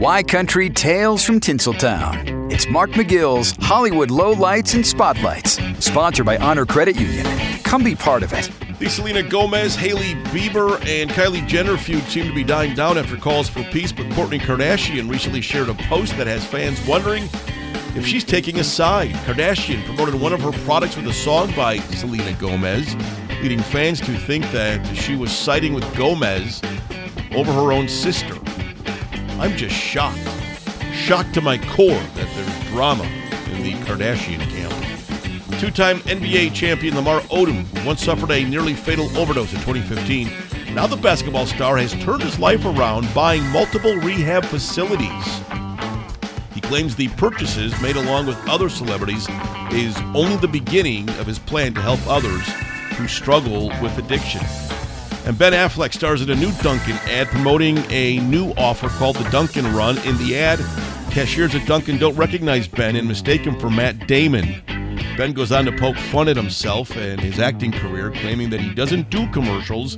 Y Country Tales from Tinseltown. It's Mark McGill's Hollywood Lowlights and Spotlights, sponsored by Honor Credit Union. Come be part of it. The Selena Gomez, Hailey Bieber, and Kylie Jenner feud seem to be dying down after calls for peace, but Kourtney Kardashian recently shared a post that has fans wondering if she's taking a side. Kardashian promoted one of her products with a song by Selena Gomez, leading fans to think that she was siding with Gomez over her own sister. I'm just shocked. Shocked to my core that there's drama in the Kardashian camp. Two time NBA champion Lamar Odom once suffered a nearly fatal overdose in 2015. Now the basketball star has turned his life around buying multiple rehab facilities. He claims the purchases made along with other celebrities is only the beginning of his plan to help others who struggle with addiction. And Ben Affleck stars in a new Dunkin' ad promoting a new offer called the Dunkin' Run. In the ad, cashiers at Dunkin' don't recognize Ben and mistake him for Matt Damon. Ben goes on to poke fun at himself and his acting career, claiming that he doesn't do commercials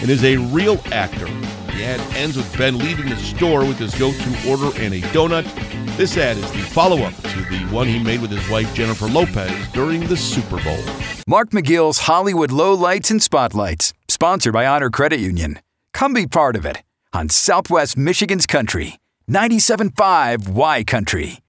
and is a real actor. The ad ends with Ben leaving the store with his go to order and a donut. This ad is the follow up to the one he made with his wife Jennifer Lopez during the Super Bowl. Mark McGill's Hollywood Lowlights and Spotlights, sponsored by Honor Credit Union. Come be part of it on Southwest Michigan's Country, 97.5 Y Country.